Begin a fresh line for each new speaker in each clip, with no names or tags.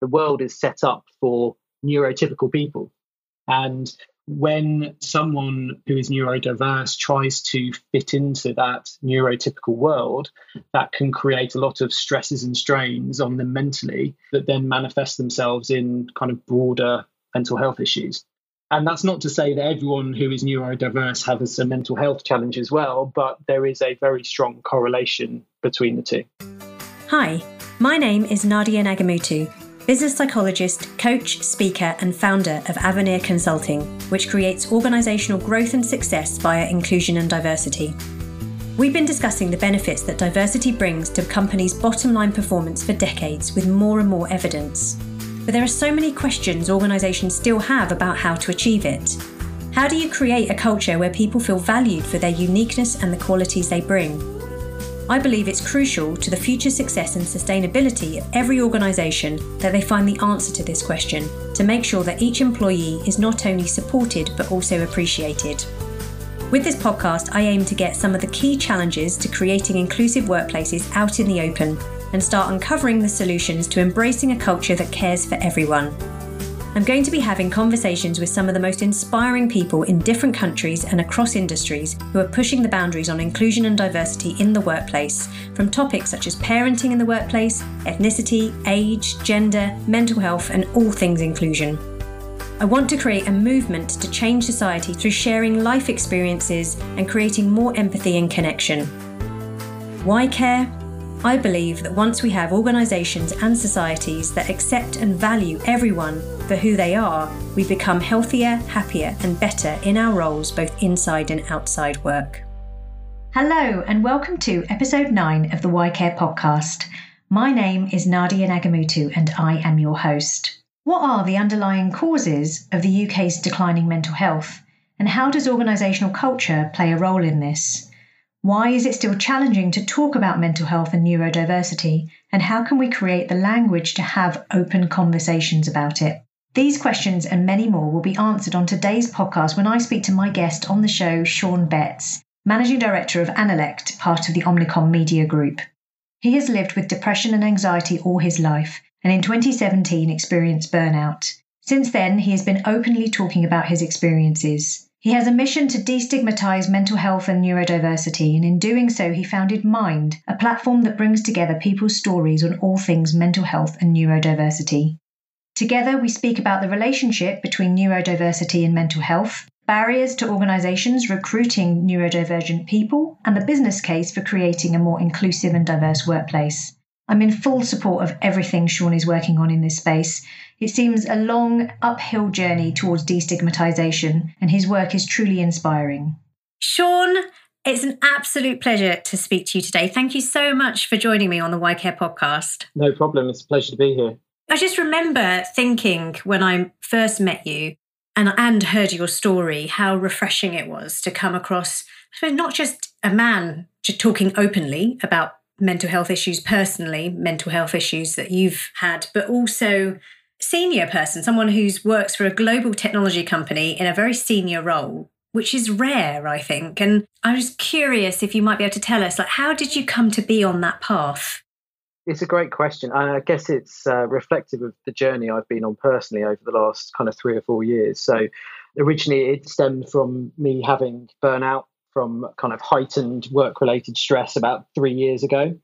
the world is set up for neurotypical people. And when someone who is neurodiverse tries to fit into that neurotypical world, that can create a lot of stresses and strains on them mentally that then manifest themselves in kind of broader mental health issues. And that's not to say that everyone who is neurodiverse has a mental health challenge as well, but there is a very strong correlation between the two.
Hi, my name is Nadia Nagamootoo business psychologist, coach, speaker, and founder of Avenir Consulting, which creates organisational growth and success via inclusion and diversity. We've been discussing the benefits that diversity brings to companies' bottom line performance for decades with more and more evidence. But there are so many questions organisations still have about how to achieve it. How do you create a culture where people feel valued for their uniqueness and the qualities they bring? I believe it's crucial to the future success and sustainability of every organisation that they find the answer to this question to make sure that each employee is not only supported but also appreciated. With this podcast, I aim to get some of the key challenges to creating inclusive workplaces out in the open and start uncovering the solutions to embracing a culture that cares for everyone. I'm going to be having conversations with some of the most inspiring people in different countries and across industries who are pushing the boundaries on inclusion and diversity in the workplace, from topics such as parenting in the workplace, ethnicity, age, gender, mental health, and all things inclusion. I want to create a movement to change society through sharing life experiences and creating more empathy and connection. Why care? I believe that once we have organisations and societies that accept and value everyone for who they are, we become healthier, happier, and better in our roles both inside and outside work. Hello, and welcome to episode 9 of the Why Care podcast. My name is Nadia Nagamootoo, and I am your host. What are the underlying causes of the UK's declining mental health, and how does organisational culture play a role in this? Why is it still challenging to talk about mental health and neurodiversity? And how can we create the language to have open conversations about it? These questions and many more will be answered on today's podcast when I speak to my guest on the show, Sean Betts, Managing Director of Annalect, part of the Omnicom Media Group. He has lived with depression and anxiety all his life, and in 2017 experienced burnout. Since then, he has been openly talking about his experiences. He has a mission to destigmatize mental health and neurodiversity, and in doing so, he founded Mind, a platform that brings together people's stories on all things mental health and neurodiversity. Together, we speak about the relationship between neurodiversity and mental health, barriers to organizations recruiting neurodivergent people, and the business case for creating a more inclusive and diverse workplace. I'm in full support of everything Sean is working on in this space, it seems a long uphill journey towards destigmatization, and his work is truly inspiring. Sean, it's an absolute pleasure to speak to you today. Thank you so much for joining me on the Why Care podcast.
No problem. It's a pleasure to be here.
I just remember thinking when I first met you and, and heard your story, how refreshing it was to come across not just a man just talking openly about mental health issues personally, mental health issues that you've had, but also senior person, someone who's works for a global technology company in a very senior role, which is rare, I think. And I was curious if you might be able to tell us, like, how did you come to be on that path?
It's a great question. And I guess it's uh, reflective of the journey I've been on personally over the last kind of three or four years. So originally it stemmed from me having burnout from kind of heightened work related stress about three years ago.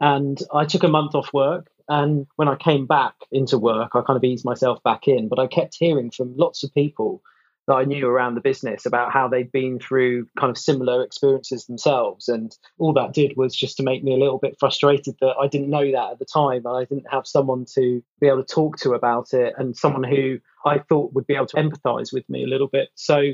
And I took a month off work and when I came back into work, I kind of eased myself back in. But I kept hearing from lots of people that I knew around the business about how they'd been through kind of similar experiences themselves. And all that did was just to make me a little bit frustrated that I didn't know that at the time. And I didn't have someone to be able to talk to about it and someone who I thought would be able to empathize with me a little bit. So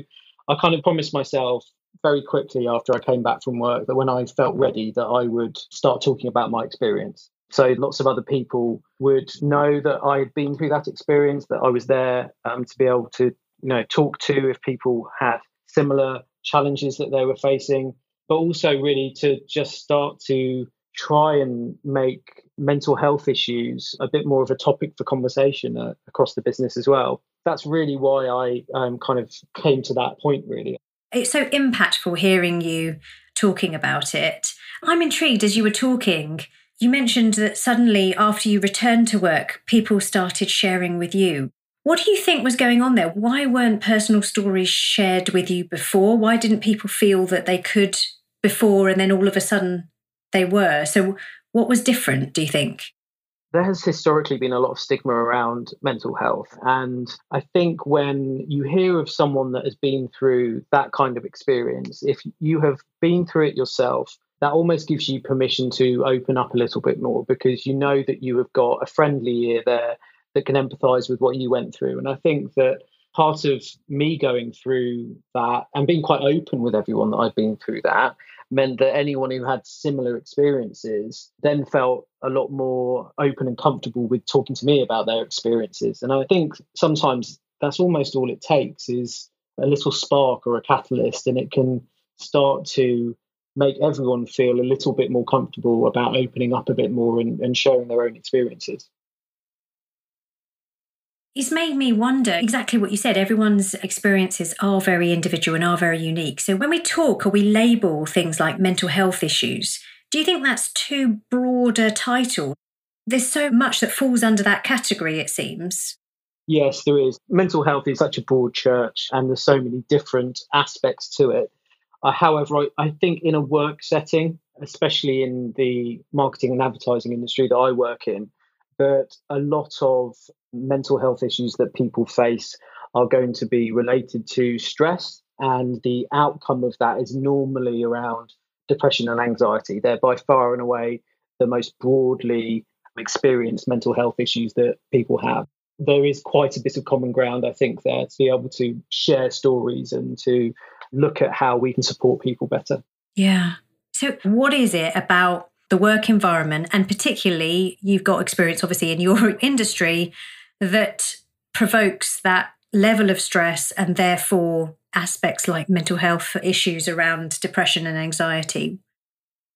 I kind of promised myself very quickly after I came back from work that when I felt ready that I would start talking about my experience. So lots of other people would know that I had been through that experience, that I was there um, to be able to, you know, talk to if people had similar challenges that they were facing, but also really to just start to try and make mental health issues a bit more of a topic for conversation uh, across the business as well. That's really why I um, kind of came to that point, really.
It's so impactful hearing you talking about it. I'm intrigued as you were talking You mentioned that suddenly, after you returned to work, people started sharing with you. What do you think was going on there? Why weren't personal stories shared with you before? Why didn't people feel that they could before and then all of a sudden they were? So, what was different, do you think?
There has historically been a lot of stigma around mental health. And I think when you hear of someone that has been through that kind of experience, if you have been through it yourself, that almost gives you permission to open up a little bit more because you know that you have got a friendly ear there that can empathize with what you went through. And I think that part of me going through that and being quite open with everyone that I've been through that meant that anyone who had similar experiences then felt a lot more open and comfortable with talking to me about their experiences. And I think sometimes that's almost all it takes is a little spark or a catalyst, and it can start to make everyone feel a little bit more comfortable about opening up a bit more and, and sharing their own experiences.
It's made me wonder exactly what you said. Everyone's experiences are very individual and are very unique. So when we talk or we label things like mental health issues, do you think that's too broad a title? There's so much that falls under that category, it seems.
Yes, there is. Mental health is such a broad church and there's so many different aspects to it. Uh, however, I, I think in a work setting, especially in the marketing and advertising industry that I work in, that a lot of mental health issues that people face are going to be related to stress, and the outcome of that is normally around depression and anxiety. They're by far and away the most broadly experienced mental health issues that people have. There is quite a bit of common ground, I think, there to be able to share stories and to look at how we can support people better.
Yeah. So, what is it about the work environment, and particularly you've got experience obviously in your industry that provokes that level of stress and therefore aspects like mental health issues around depression and anxiety?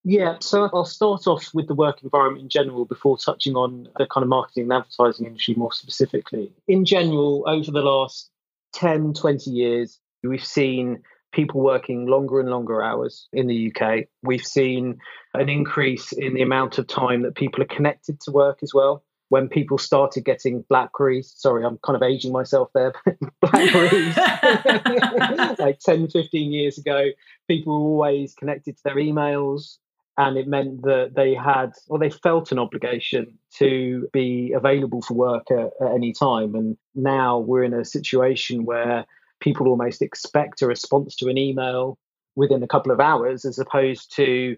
Yeah, so I'll start off with the work environment in general before touching on the kind of marketing and advertising industry more specifically. In general, over the last 10, 20 years, we've seen people working longer and longer hours in the UK. We've seen an increase in the amount of time that people are connected to work as well. When people started getting Blackberries, sorry, I'm kind of aging myself there, Blackberries, like 10, 15 years ago, people were always connected to their emails. And it meant that they had, or they felt an obligation to be available for work at, at any time. And now we're in a situation where people almost expect a response to an email within a couple of hours as opposed to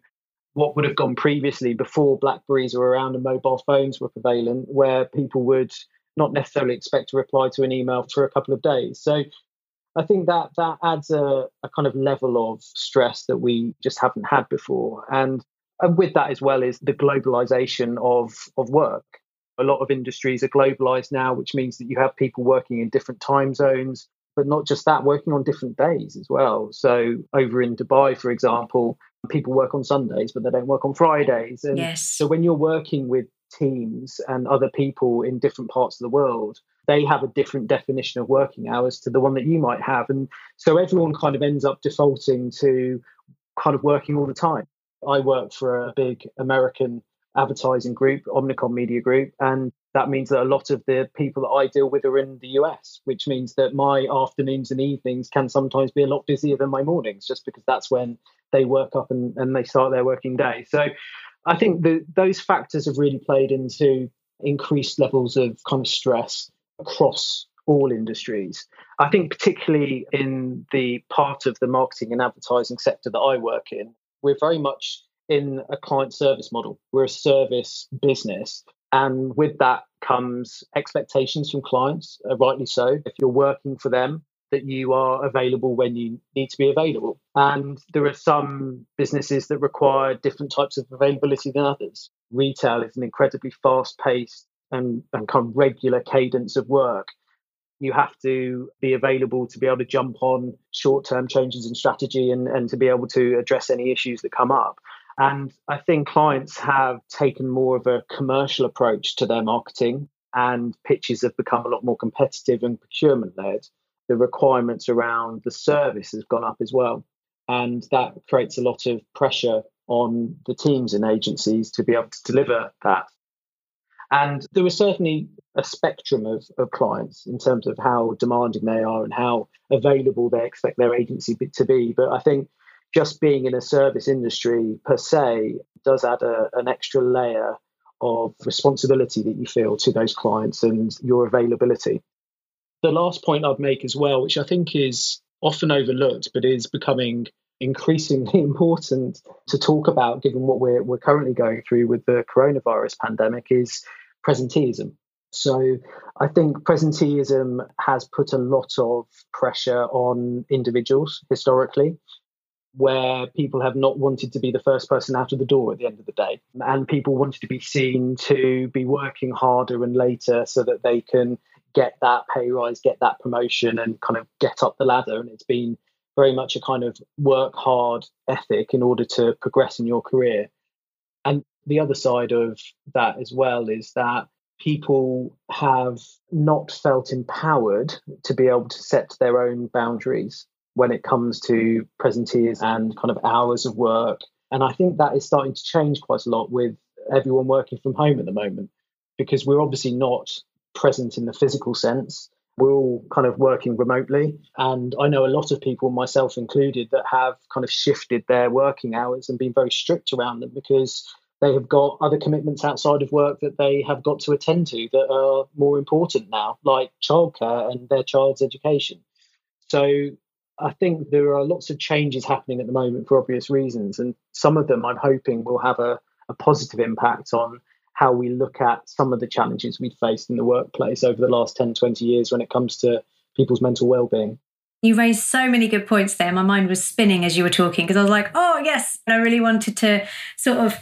what would have gone previously before blackberries were around and mobile phones were prevalent where people would not necessarily expect to reply to an email for a couple of days. So i think that that adds a, a kind of level of stress that we just haven't had before. And and with that as well is the globalization of of work. A lot of industries are globalized now which means that you have people working in different time zones but not just that, working on different days as well. So over in Dubai, for example, people work on Sundays, but they don't work on Fridays. And
yes.
so when you're working with teams and other people in different parts of the world, they have a different definition of working hours to the one that you might have. And so everyone kind of ends up defaulting to kind of working all the time. I work for a big American advertising group, Omnicom Media Group, and that means that a lot of the people that I deal with are in the US, which means that my afternoons and evenings can sometimes be a lot busier than my mornings, just because that's when they work up and, and they start their working day. So I think that those factors have really played into increased levels of kind of stress across all industries. I think, particularly in the part of the marketing and advertising sector that I work in, we're very much in a client service model. We're a service business. And with that comes expectations from clients, uh, rightly so. If you're working for them, that you are available when you need to be available. And there are some businesses that require different types of availability than others. Retail is an incredibly fast paced and, and kind of regular cadence of work. You have to be available to be able to jump on short term changes in strategy and, and to be able to address any issues that come up. And I think clients have taken more of a commercial approach to their marketing, and pitches have become a lot more competitive and procurement led. The requirements around the service has gone up as well. And that creates a lot of pressure on the teams and agencies to be able to deliver that. And there is certainly a spectrum of, of clients in terms of how demanding they are and how available they expect their agency to be. But I think just being in a service industry per se does add a, an extra layer of responsibility that you feel to those clients and your availability. The last point I'd make as well, which I think is often overlooked but is becoming increasingly important to talk about given what we're, we're currently going through with the coronavirus pandemic, is presenteeism. So I think presenteeism has put a lot of pressure on individuals historically, where people have not wanted to be the first person out of the door at the end of the day. And people wanted to be seen to be working harder and later so that they can get that pay rise, get that promotion, and kind of get up the ladder. And it's been very much a kind of work hard ethic in order to progress in your career. And the other side of that as well is that people have not felt empowered to be able to set their own boundaries when it comes to presentees and kind of hours of work. And I think that is starting to change quite a lot with everyone working from home at the moment because we're obviously not present in the physical sense. We're all kind of working remotely. And I know a lot of people, myself included, that have kind of shifted their working hours and been very strict around them because they have got other commitments outside of work that they have got to attend to that are more important now, like childcare and their child's education. So I think there are lots of changes happening at the moment for obvious reasons, and some of them I'm hoping will have a, a positive impact on how we look at some of the challenges we've faced in the workplace over the last 10, 20 years when it comes to people's mental well-being.
You raised so many good points there. My mind was spinning as you were talking because I was like, oh, yes. And I really wanted to sort of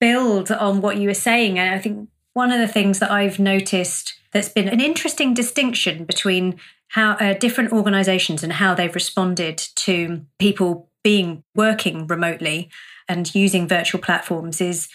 build on what you were saying. And I think one of the things that I've noticed that's been an interesting distinction between how uh, different organizations and how they've responded to people being working remotely and using virtual platforms is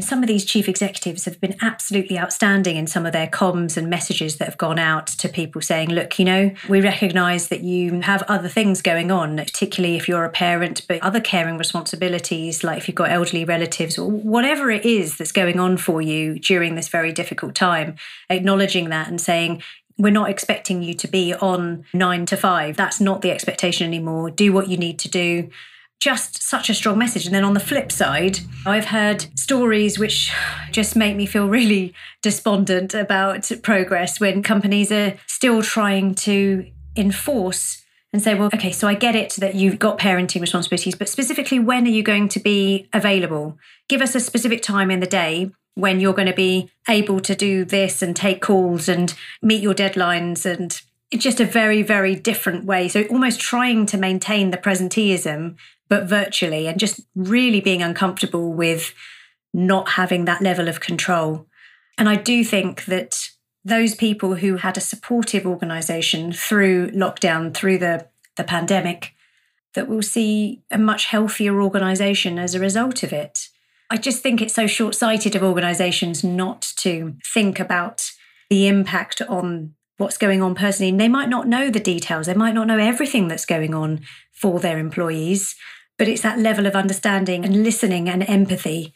some of these chief executives have been absolutely outstanding in some of their comms and messages that have gone out to people saying, look, you know, we recognize that you have other things going on, particularly if you're a parent, but other caring responsibilities, like if you've got elderly relatives or whatever it is that's going on for you during this very difficult time, acknowledging that and saying, we're not expecting you to be on nine to five. That's not the expectation anymore. Do what you need to do just such a strong message. And then on the flip side, I've heard stories which just make me feel really despondent about progress when companies are still trying to enforce and say, well, okay, so I get it that you've got parenting responsibilities, but specifically, when are you going to be available? Give us a specific time in the day when you're going to be able to do this and take calls and meet your deadlines and it's just a very very different way so almost trying to maintain the presenteeism but virtually and just really being uncomfortable with not having that level of control. And I do think that those people who had a supportive organization through lockdown, through the, the pandemic, that will see a much healthier organization as a result of it. I just think it's so short sighted of organizations not to think about the impact on what's going on personally. And they might not know the details, they might not know everything that's going on for their employees, but it's that level of understanding and listening and empathy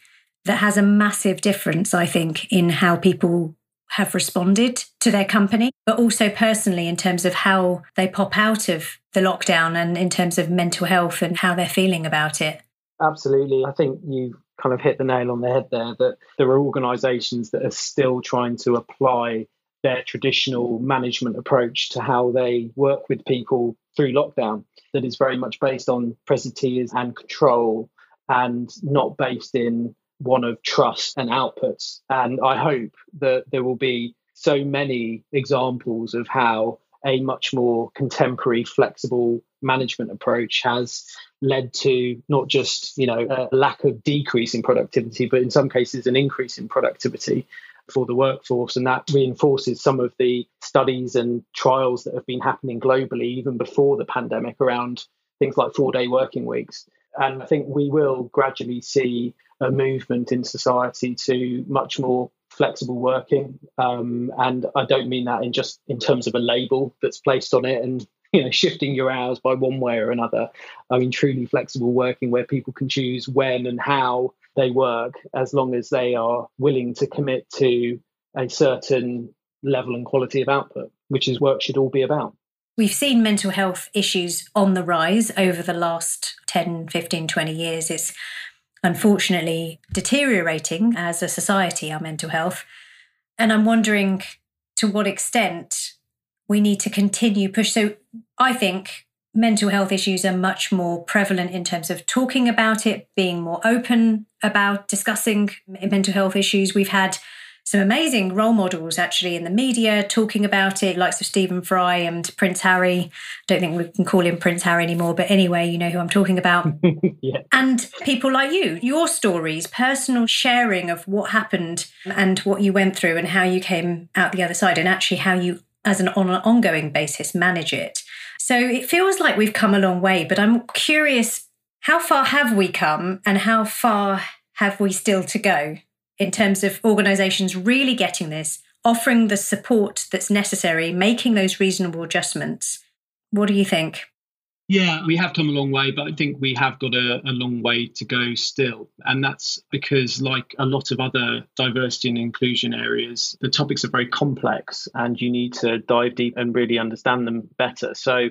that has a massive difference, I think, in how people have responded to their company, but also personally in terms of how they pop out of the lockdown and in terms of mental health and how they're feeling about it.
Absolutely. I think you kind of hit the nail on the head there that there are organizations that are still trying to apply their traditional management approach to how they work with people through lockdown that is very much based on presenteeism and control and not based in one of trust and outputs. And I hope that there will be so many examples of how a much more contemporary, flexible management approach has led to not just you know a lack of decrease in productivity, but in some cases an increase in productivity for the workforce. And that reinforces some of the studies and trials that have been happening globally, even before the pandemic, around things like four day working weeks. And I think we will gradually see a movement in society to much more flexible working. Um, and I don't mean that in just in terms of a label that's placed on it and
you know shifting your hours by one way or another. I mean, truly flexible working where people can choose when and how they work as long as they are willing to commit to a certain level and quality of output, which is work should all be about.
We've seen mental health issues on the rise over the last 10, 15, 20 years. It's unfortunately deteriorating as a society, our mental health. And I'm wondering to what extent we need to continue push. So I think mental health issues are much more prevalent in terms of talking about it, being more open about discussing mental health issues. We've had some amazing role models actually in the media talking about it, likes of Stephen Fry and Prince Harry. I don't think we can call him Prince Harry anymore, but anyway, you know who I'm talking about. yeah. And people like you, your stories, personal sharing of what happened and what you went through and how you came out the other side, and actually how you, as an on an ongoing basis, manage it. So it feels like we've come a long way, but I'm curious how far have we come and how far have we still to go? in terms of organizations really getting this, offering the support that's necessary, making those reasonable adjustments. What do you think?
Yeah, we have come a long way, but I think we have got a, a, long way to go still. And that's because, like a lot of other diversity and inclusion areas, the topics are very complex and you need to dive deep and really understand them better. So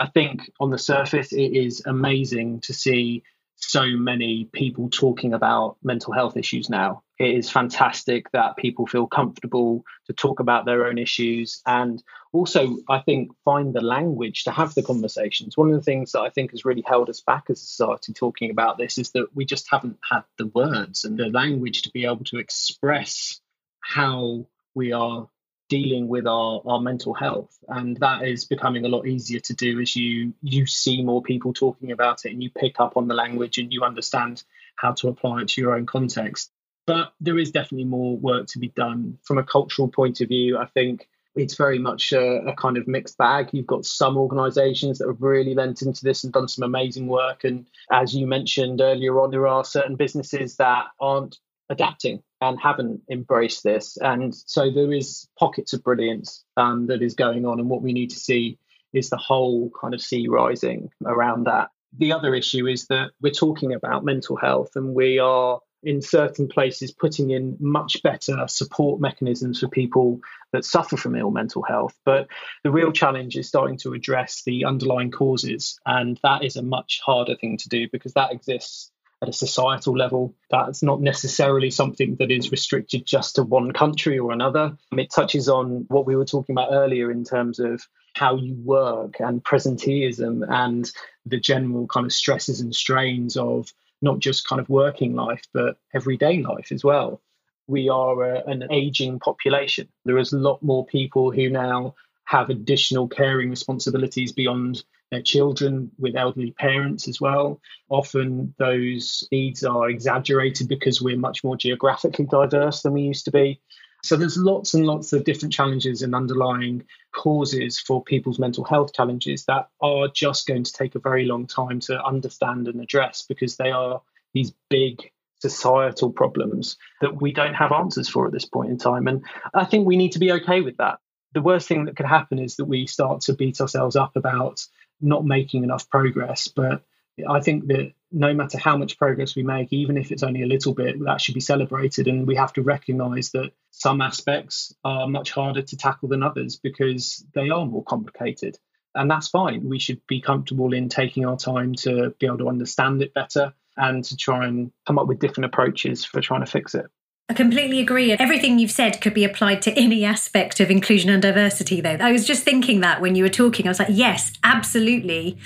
I think on the surface, it is amazing to see so many people talking about mental health issues now. It is fantastic that people feel comfortable to talk about their own issues and also, I think, find the language to have the conversations. One of the things that I think has really held us back as a society talking about this is that we just haven't had the words and the language to be able to express how we are dealing with our, our mental health and that is becoming a lot easier to do as you you see more people talking about it and you pick up on the language and you understand how to apply it to your own context but there is definitely more work to be done from a cultural point of view i think it's very much a, a kind of mixed bag you've got some organizations that have really lent into this and done some amazing work and as you mentioned earlier on there are certain businesses that aren't adapting and haven't embraced this. And so there is pockets of brilliance um, that is going on. And what we need to see is the whole kind of sea rising around that. The other issue is that we're talking about mental health and we are in certain places putting in much better support mechanisms for people that suffer from ill mental health. But the real challenge is starting to address the underlying causes. And that is a much harder thing to do because that exists at a societal level. That's not necessarily something that is restricted just to one country or another. It touches on what we were talking about earlier in terms of how you work and presenteeism and the general kind of stresses and strains of not just kind of working life, but everyday life as well. We are a, an aging population. There is a lot more people who now have additional caring responsibilities beyond their children with elderly parents as well. Often those needs are exaggerated because we're much more geographically diverse than we used to be. So there's lots and lots of different challenges and underlying causes for people's mental health challenges that are just going to take a very long time to understand and address because they are these big societal problems that we don't have answers for at this point in time. And I think we need to be okay with that. The worst thing that could happen is that we start to beat ourselves up about not making enough progress. But I think that no matter how much progress we make, even if it's only a little bit, that should be celebrated. And we have to recognize that some aspects are much harder to tackle than others because they are more complicated. And that's fine. We should be comfortable in taking our time to be able to understand it better and to try and come up with different approaches for trying to fix it.
I completely agree. Everything you've said could be applied to any aspect of inclusion and diversity, though. I was just thinking that when you were talking, I was like, yes, absolutely.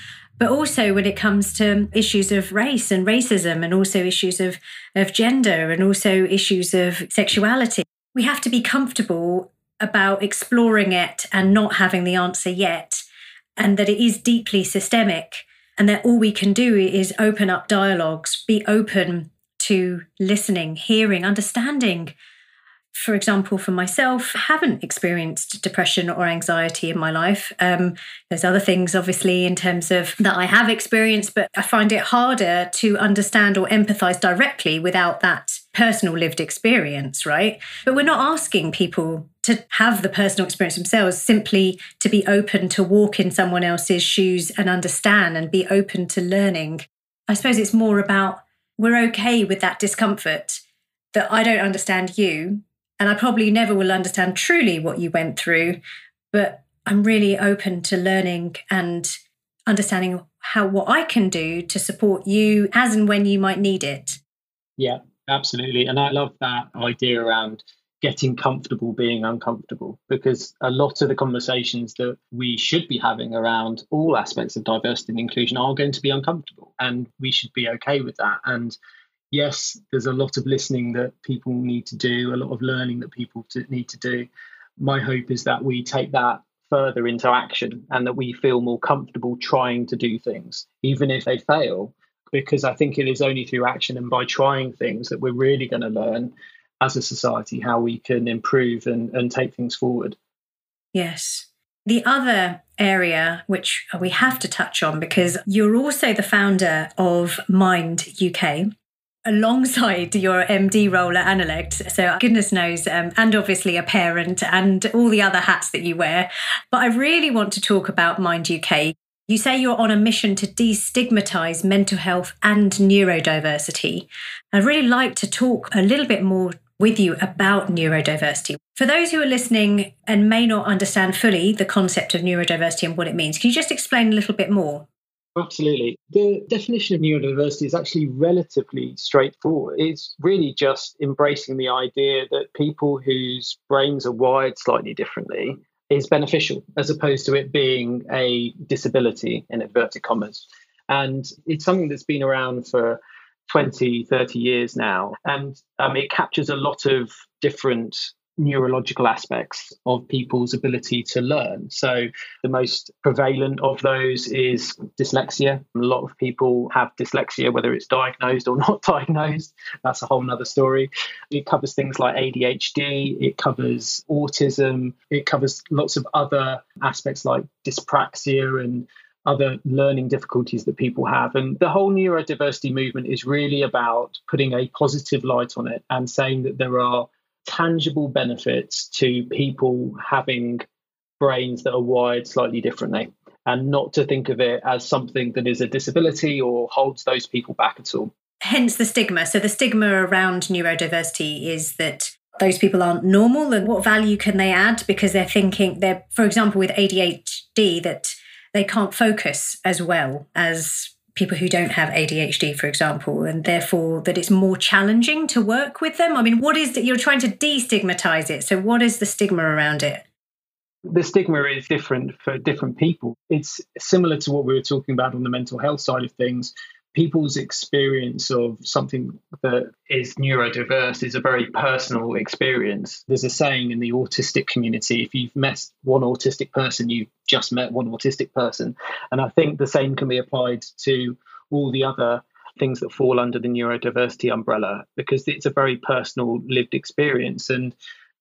But also when it comes to issues of race and racism, and also issues of, of gender, and also issues of sexuality, we have to be comfortable about exploring it and not having the answer yet, and that it is deeply systemic, and that all we can do is open up dialogues, be open to listening, hearing, understanding. For example, for myself, haven't experienced depression or anxiety in my life. Um, there's other things, obviously, in terms of that I have experienced, but I find it harder to understand or empathize directly without that personal lived experience, right? But we're not asking people to have the personal experience themselves, simply to be open to walk in someone else's shoes and understand and be open to learning. I suppose it's more about we're okay with that discomfort that I don't understand you. And I probably never will understand truly what you went through, but I'm really open to learning and understanding how what I can do to support you as and when you might need it.
Yeah, absolutely. And I love that idea around getting comfortable being uncomfortable because a lot of the conversations that we should be having around all aspects of diversity and inclusion are going to be uncomfortable and we should be okay with that and yes there's a lot of listening that people need to do a lot of learning that people need to do my hope is that we take that further into action and that we feel more comfortable trying to do things, even if they fail. Because I think it is only through action and by trying things that we're really going to learn as a society how we can improve and, and take things forward.
Yes. The other area which we have to touch on because you're also the founder of Mind UK, alongside your MD role at Annalect. So goodness knows, um, and obviously a parent and all the other hats that you wear. But I really want to talk about Mind UK. You say you're on a mission to destigmatize mental health and neurodiversity. I'd really like to talk a little bit more with you about neurodiversity. For those who are listening and may not understand fully the concept of neurodiversity and what it means, can you just explain a little bit more?
Absolutely. The definition of neurodiversity is actually relatively straightforward. It's really just embracing the idea that people whose brains are wired slightly differently is beneficial, as opposed to it being a disability in inverted commas. And it's something that's been around for 20, 30 years now. And um, it captures a lot of different neurological aspects of people's ability to learn. So, the most prevalent of those is dyslexia. A lot of people have dyslexia, whether it's diagnosed or not diagnosed. That's a whole nother story. It covers things like ADHD, it covers autism, it covers lots of other aspects like dyspraxia and other learning difficulties that people have. And the whole neurodiversity movement is really about putting a positive light on it and saying that there are tangible benefits to people having brains that are wired slightly differently and not to think of it as something that is a disability or holds those people back at all.
Hence the stigma. So, the stigma around neurodiversity is that those people aren't normal and what value can they add because they're thinking they're for example with ADHD that they can't focus as well as people who don't have ADHD, for example, and therefore that it's more challenging to work with them? I mean, what is that you're trying to destigmatize it? So, what is the stigma around it?
The stigma is different for different people. It's similar to what we were talking about on the mental health side of things. People's experience of something that is neurodiverse is a very personal experience. There's a saying in the autistic community if you've met one autistic person, you've just met one autistic person. And I think the same can be applied to all the other things that fall under the neurodiversity umbrella because it's a very personal lived experience. And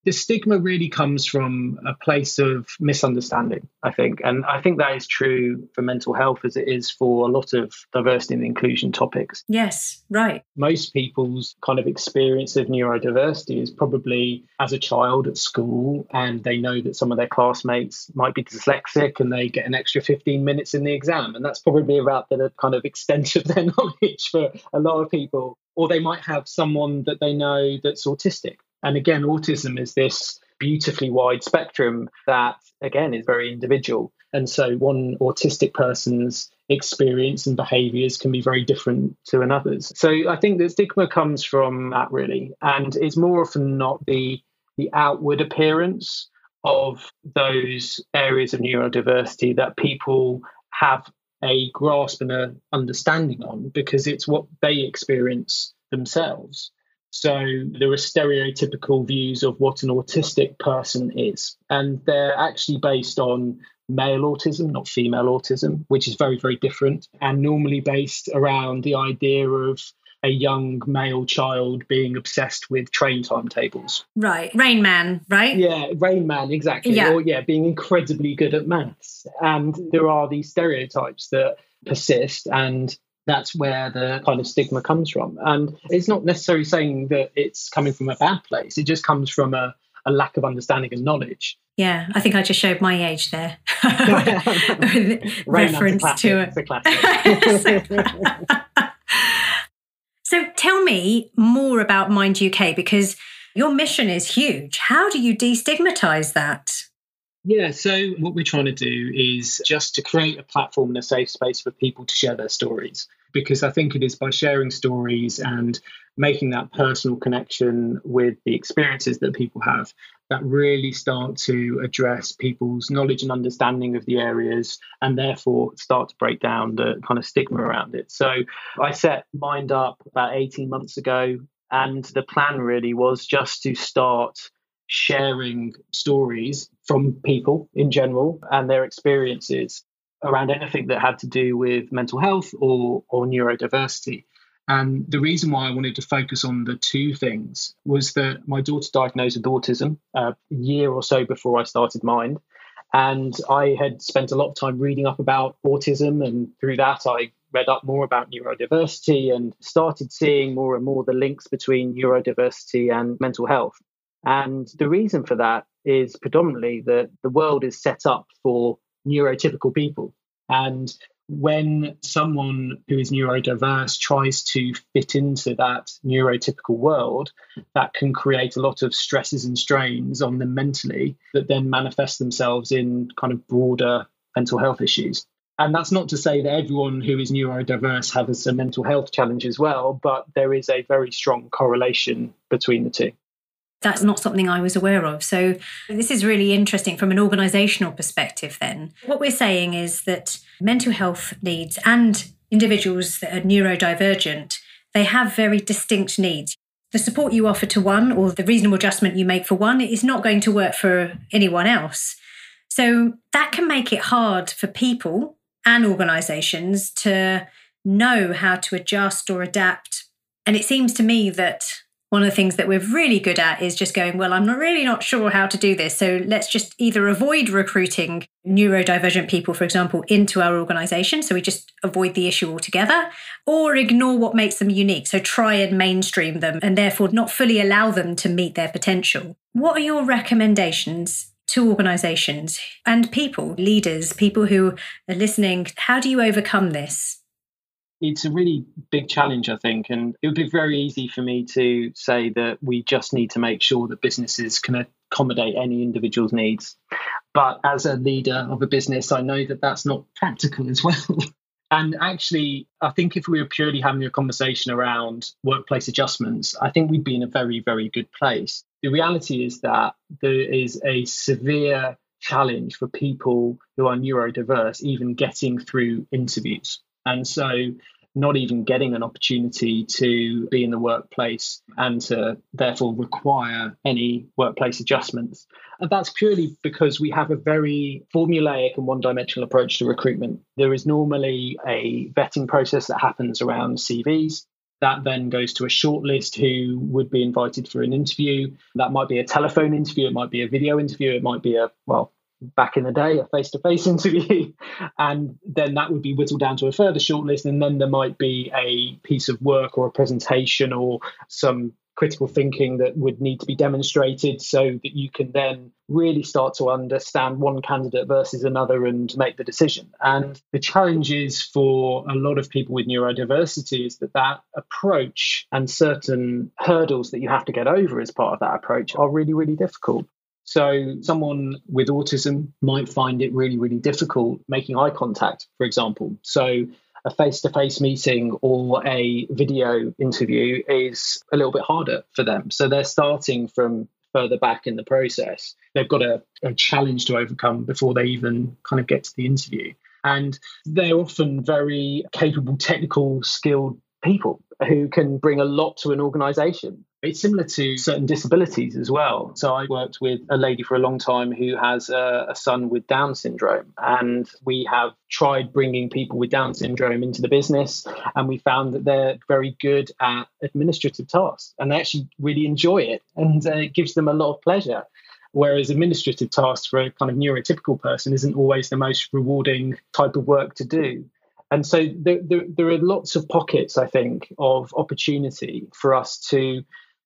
the stigma really comes from a place of misunderstanding, I think. And I think that is true for mental health as it is for a lot of diversity and inclusion topics.
Yes, right.
Most people's kind of experience of neurodiversity is probably as a child at school, and they know that some of their classmates might be dyslexic and they get an extra 15 minutes in the exam. And that's probably about the kind of extent of their knowledge for a lot of people. Or they might have someone that they know that's autistic and again, autism is this beautifully wide spectrum that, again, is very individual. And so one autistic person's experience and behaviors can be very different to another's. So I think the stigma comes from that really. And it's more often not the the outward appearance of those areas of neurodiversity that people have a grasp and an understanding on because it's what they experience themselves. So there are stereotypical views of what an autistic person is, and they're actually based on male autism, not female autism, which is very, very different, and normally based around the idea of a young male child being obsessed with train timetables.
Right. Rain Man, right?
Yeah, Rain Man, exactly. Yeah. Or yeah, being incredibly good at maths. And there are these stereotypes that persist and that's where the kind of stigma comes from. And it's not necessarily saying that it's coming from a bad place, it just comes from a, a lack of understanding and knowledge.
Yeah, I think I just showed my age there. Reference to it. so tell me more about Mind UK because your mission is huge. How do you destigmatize that?
Yeah, so what we're trying to do is just to create a platform and a safe space for people to share their stories. Because I think it is by sharing stories and making that personal connection with the experiences that people have that really start to address people's knowledge and understanding of the areas and therefore start to break down the kind of stigma around it. So I set Mind Up about 18 months ago, and the plan really was just to start sharing stories from people in general and their experiences around anything that had to do with mental health or, or neurodiversity. And the reason why I wanted to focus on the two things was that my daughter diagnosed with autism a year or so before I started Mind. And I had spent a lot of time reading up about autism. And through that, I read up more about neurodiversity and started seeing more and more the links between neurodiversity and mental health. And the reason for that is predominantly that the world is set up for neurotypical people. And when someone who is neurodiverse tries to fit into that neurotypical world, that can create a lot of stresses and strains on them mentally that then manifest themselves in kind of broader mental health issues. And that's not to say that everyone who is neurodiverse has a mental health challenge as well, but there is a very strong correlation between the two
that's not something I was aware of. So, this is really interesting from an organizational perspective. Then, what we're saying is that mental health needs and individuals that are neurodivergent, they have very distinct needs. The support you offer to one or the reasonable adjustment you make for one is not going to work for anyone else. So, that can make it hard for people and organizations to know how to adjust or adapt. And it seems to me that one of the things that we're really good at is just going, well, I'm really not sure how to do this. So let's just either avoid recruiting neurodivergent people, for example, into our organization. So we just avoid the issue altogether, or ignore what makes them unique. So try and mainstream them and therefore not fully allow them to meet their potential. What are your recommendations to organizations and people, leaders, people who are listening? How do you overcome this?
It's a really big challenge, I think. And it would be very easy for me to say that we just need to make sure that businesses can accommodate any individual's needs. But as a leader of a business, I know that that's not practical as well. and actually, I think if we were purely having a conversation around workplace adjustments, I think we'd be in a very, very good place. The reality is that there is a severe challenge for people who are neurodiverse even getting through interviews. And so, not even getting an opportunity to be in the workplace and to therefore require any workplace adjustments. And that's purely because we have a very formulaic and one dimensional approach to recruitment. There is normally a vetting process that happens around CVs. That then goes to a shortlist who would be invited for an interview. That might be a telephone interview, it might be a video interview, it might be a, well, back in the day, a face to face interview. and then that would be whittled down to a further shortlist. And then there might be a piece of work or a presentation or some critical thinking that would need to be demonstrated so that you can then really start to understand one candidate versus another and make the decision. And the challenge is for a lot of people with neurodiversity is that that approach and certain hurdles that you have to get over as part of that approach are really, really difficult. So, someone with autism might find it really, really difficult making eye contact, for example. So, a face to face meeting or a video interview is a little bit harder for them. So, they're starting from further back in the process. They've got a, a challenge to overcome before they even kind of get to the interview. And they're often very capable, technical, skilled people who can bring a lot to an organization. It's similar to certain disabilities as well. So I worked with a lady for a long time who has a, a, son with Down syndrome, and we have tried bringing people with Down syndrome into the business, and we found that they're very good at administrative tasks, and they actually really enjoy it, and uh, it gives them a lot of pleasure. Whereas administrative tasks for a kind of neurotypical person isn't always the most rewarding type of work to do. And so there, there, there are lots of pockets, I think, of opportunity for us to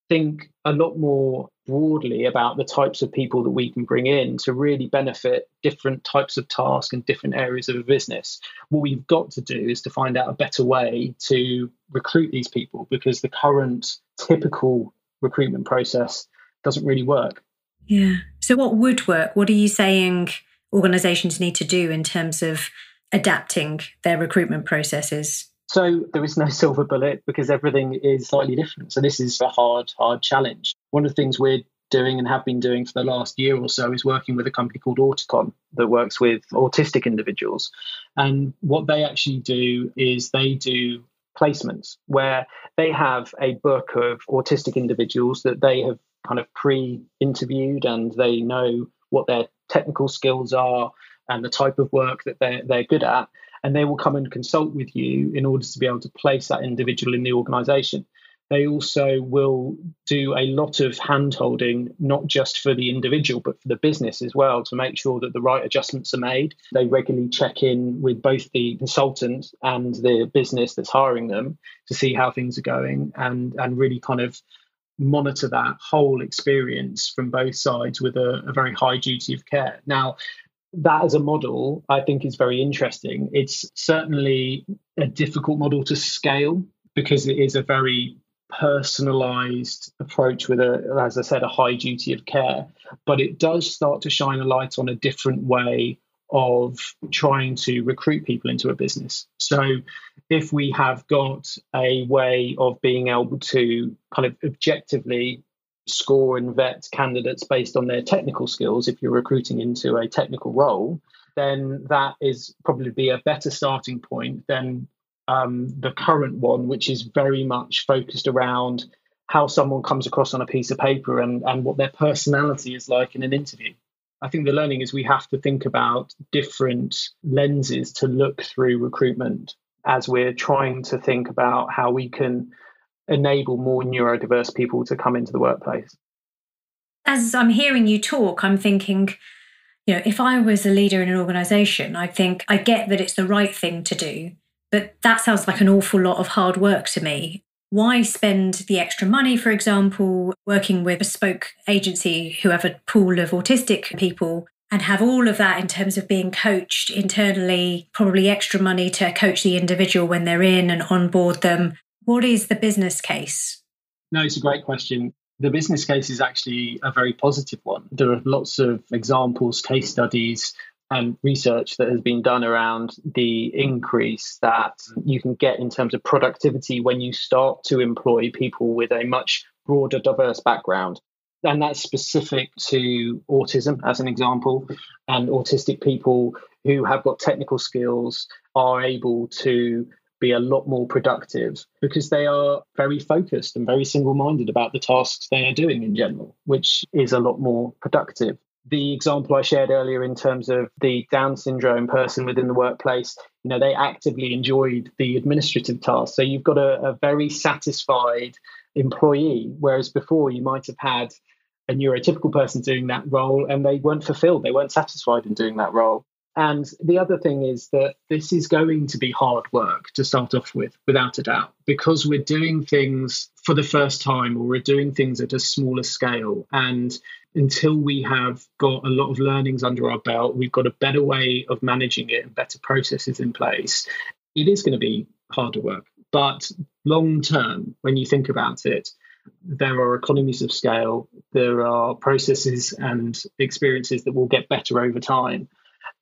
think a lot more broadly about the types of people that we can bring in to really benefit different types of tasks and different areas of a business. What we've got to do is to find out a better way to recruit these people because the current typical recruitment process doesn't really work.
Yeah. So, what would work? What are you saying organizations need to do in terms of adapting their recruitment processes?
So there is no silver bullet because everything is slightly different. So this is a hard, hard challenge. One of the things we're doing and have been doing for the last year or so is working with a company called Auticon that works with autistic individuals. And what they actually do is they do placements where they have a book of autistic individuals that they have kind of pre interviewed and they know what their technical skills are and the type of work that they're, they're good at and they will come and consult with you in order to be able to place that individual in the organization. They also will do a lot of hand holding, not just for the individual, but for the business as well, to make sure that the right adjustments are made. They regularly check in with both the consultant and the business that's hiring them to see how things are going and, and really kind of monitor that whole experience from both sides with a, a very high duty of care. Now, that as a model, I think, is very interesting. It's certainly a difficult model to scale because it is a very personalized approach with a as i said a high duty of care but it does start to shine a light on a different way of trying to recruit people into a business so if we have got a way of being able to kind of objectively score and vet candidates based on their technical skills if you're recruiting into a technical role then that is probably be a better starting point than um, the current one which is very much focused around how someone comes across on a piece of paper and, and what their personality is like in an interview. I think the learning is we have to think about different lenses to look through recruitment as we're trying to think about how we can enable more neurodiverse people to come into the workplace.
As I'm hearing you talk, I'm thinking, you know, if I was a leader in an organization, I think I get that it's the right thing to do, but that sounds like an awful lot of hard work to me. Why spend the extra money, for example, working with a bespoke agency who have a pool of autistic people and have all of that in terms of being coached internally, probably extra money to coach the individual when they're in and onboard them, what is the business case?
No, it's a great question. The business case is actually a very positive one. There are lots of examples, case studies, and research that has been done around the increase that you can get in terms of productivity when you start to employ people with a much broader, diverse background. And that's specific to autism, as an example. And autistic people who have got technical skills are able to be a lot more productive because they are very focused and very single minded about the tasks they are doing in general, which is a lot more productive. The example I shared earlier in terms of the Down syndrome person within the workplace, you know, they actively enjoyed the administrative tasks. So you've got a, a very satisfied employee, whereas before you might have had a neurotypical person doing that role and they weren't fulfilled, they weren't satisfied in doing that role. And the other thing is that this is going to be hard work to start off with, without a doubt, because we're doing things for the first time or we're doing things at a smaller scale. And until we have got a lot of learnings under our belt, we've got a better way of managing it and better processes in place, it is going to be harder work. But long term, when you think about it, there are economies of scale, there are processes and experiences that will get better over time.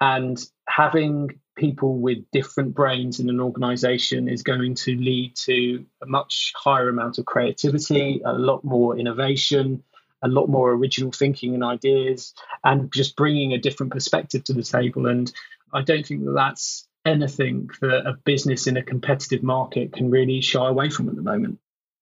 And having people with different brains in an organization is going to lead to a much higher amount of creativity, a lot more innovation, a lot more original thinking and ideas, and just bringing a different perspective to the table. And I don't think that that's anything that a business in a competitive market can really shy away from at the moment.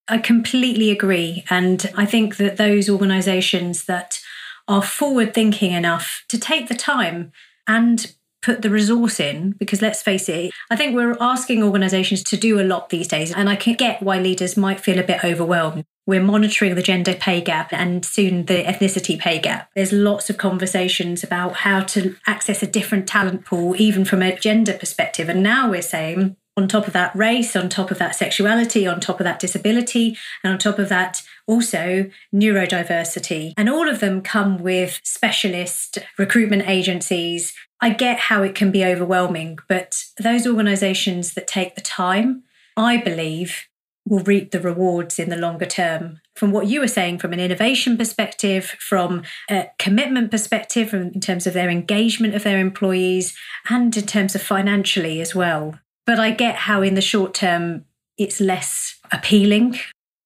I completely agree. And I think that those organizations that are forward thinking enough to take the time and put the resource in because let's face it i think we're asking organizations to do a lot these days and i can get why leaders might feel a bit overwhelmed. We're monitoring the gender pay gap and soon the ethnicity pay gap. There's lots of conversations about how to access a different talent pool even from a gender perspective. And now we're saying on top of that race, on top of that sexuality, on top of that disability, and on top of that also neurodiversity. And all of them come with specialist recruitment agencies. I get how it can be overwhelming, but those organizations that take the time, I believe, will reap the rewards in the longer term. From what you were saying, from an innovation perspective, from a commitment perspective, in terms of their engagement of their employees, and in terms of financially as well. But I get how in the short term it's less appealing.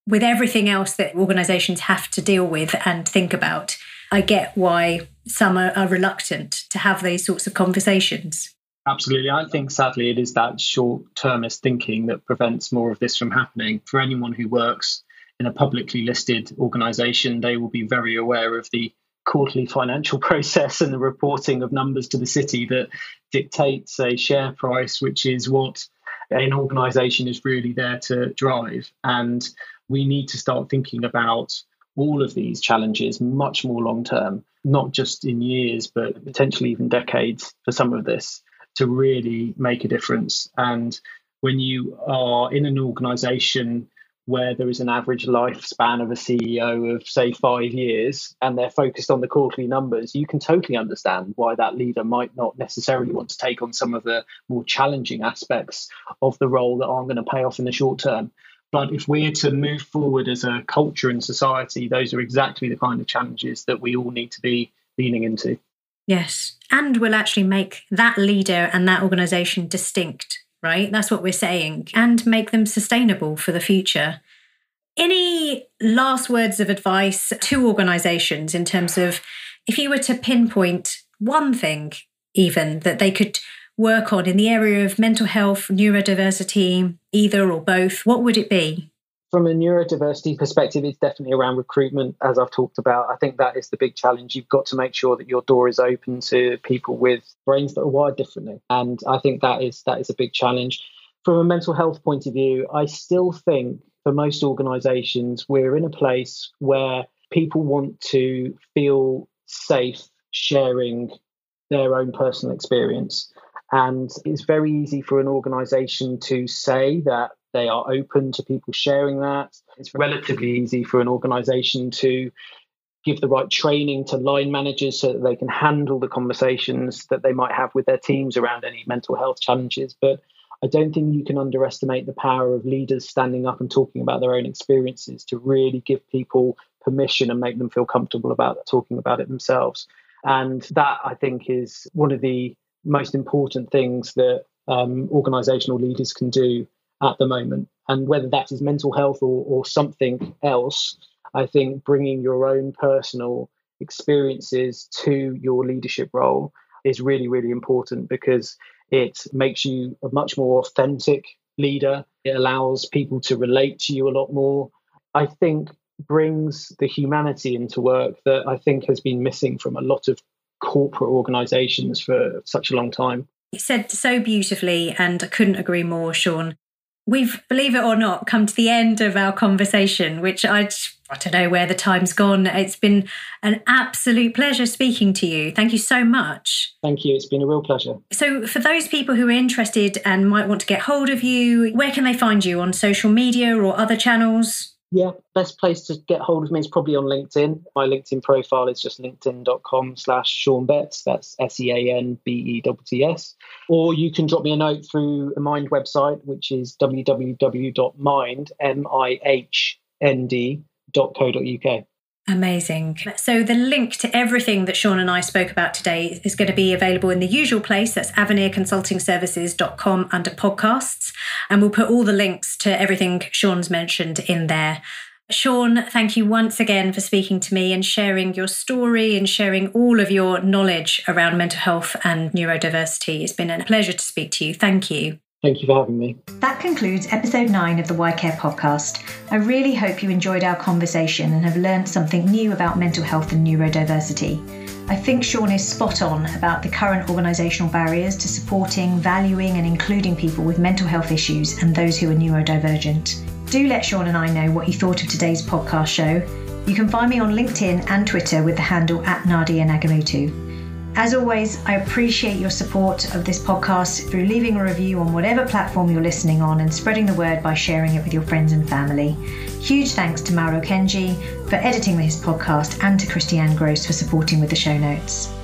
With everything else that organizations have to deal with and think about, I get why some are, are reluctant to have these sorts of conversations.
Absolutely. I think sadly it is that short termist thinking that prevents more of this from happening. For anyone who works in a publicly listed organization, they will be very aware of the quarterly financial process and the reporting of numbers to the city that dictates a share price, which is what an organization is really there to drive. And we need to start thinking about all of these challenges much more long term, not just in years, but potentially even decades for some of this to really make a difference. And when you are in an organization where there is an average lifespan of a CEO of, say, five years, and they're focused on the quarterly numbers, you can totally understand why that leader might not necessarily want to take on some of the more challenging aspects of the role that aren't going to pay off in the short term. But if we're to move forward as a culture and society, those are exactly the kind of challenges that we all need to be leaning into.
Yes. And will actually make that leader and that organization distinct right? That's what we're saying, and make them sustainable for the future. Any last words of advice to organizations in terms of if you were to pinpoint one thing, even that they could work on in the area of mental health, neurodiversity, either or both, what would it be?
from a neurodiversity perspective, it's definitely around recruitment, as I've talked about. I think that is the big challenge. You've got to make sure that your door is open to people with brains that are wired differently, and I think that is that is a big challenge. From a mental health point of view, I still think for most organisations we're in a place where people want to feel safe sharing their own personal experience. And it's very easy for an organization to say that they are open to people sharing that. It's relatively easy for an organization to give the right training to line managers so that they can handle the conversations that they might have with their teams around any mental health challenges. But I don't think you can underestimate the power of leaders standing up and talking about their own experiences to really give people permission and make them feel comfortable about talking about it themselves. And that, I think, is one of the most important things that um, organizational leaders can do at the moment. And whether that is mental health or, or something else, I think bringing your own personal experiences to your leadership role is really, really important because it makes you a much more authentic leader. It allows people to relate to you a lot more. I think brings the humanity into work that I think has been missing from a lot of corporate organizations for such a long time.
You said so beautifully, and I couldn't agree more, Sean. We've, believe it or not, come to the end of our conversation, which I, I don't know where the time's gone. It's been an absolute pleasure speaking to you. Thank you so much.
Thank you. It's been a real pleasure.
So, for those people who are interested and might want to get hold of you, where can they find you on social media or other channels?
Yeah, best place to get hold of me is probably on LinkedIn. My LinkedIn profile is just linkedin.com slash Sean Betts. That's S-E-A-N-B-E-T-T-S. Or you can drop me a note through the Mihnd website, which is www.mihnd, M-I-H-N-D, .co.uk.
Amazing. So, the link to everything that Sean and I spoke about today is going to be available in the usual place. That's avenirconsultingservices.com under podcasts. And we'll put all the links to everything Sean's mentioned in there. Sean, thank you once again for speaking to me and sharing your story and sharing all of your knowledge around mental health and neurodiversity. It's been a pleasure to speak to you. Thank you.
Thank you for having me.
That concludes episode nine of the YCare podcast. I really hope you enjoyed our conversation and have learned something new about mental health and neurodiversity. I think Sean is spot on about the current organisational barriers to supporting, valuing, and including people with mental health issues and those who are neurodivergent. Do let Sean and I know what you thought of today's podcast show. You can find me on LinkedIn and Twitter with the handle at Nadia Nagamootoo. As always, I appreciate your support of this podcast through leaving a review on whatever platform you're listening on and spreading the word by sharing it with your friends and family. Huge thanks to Mauro Kenji for editing this podcast and to Christiane Gross for supporting with the show notes.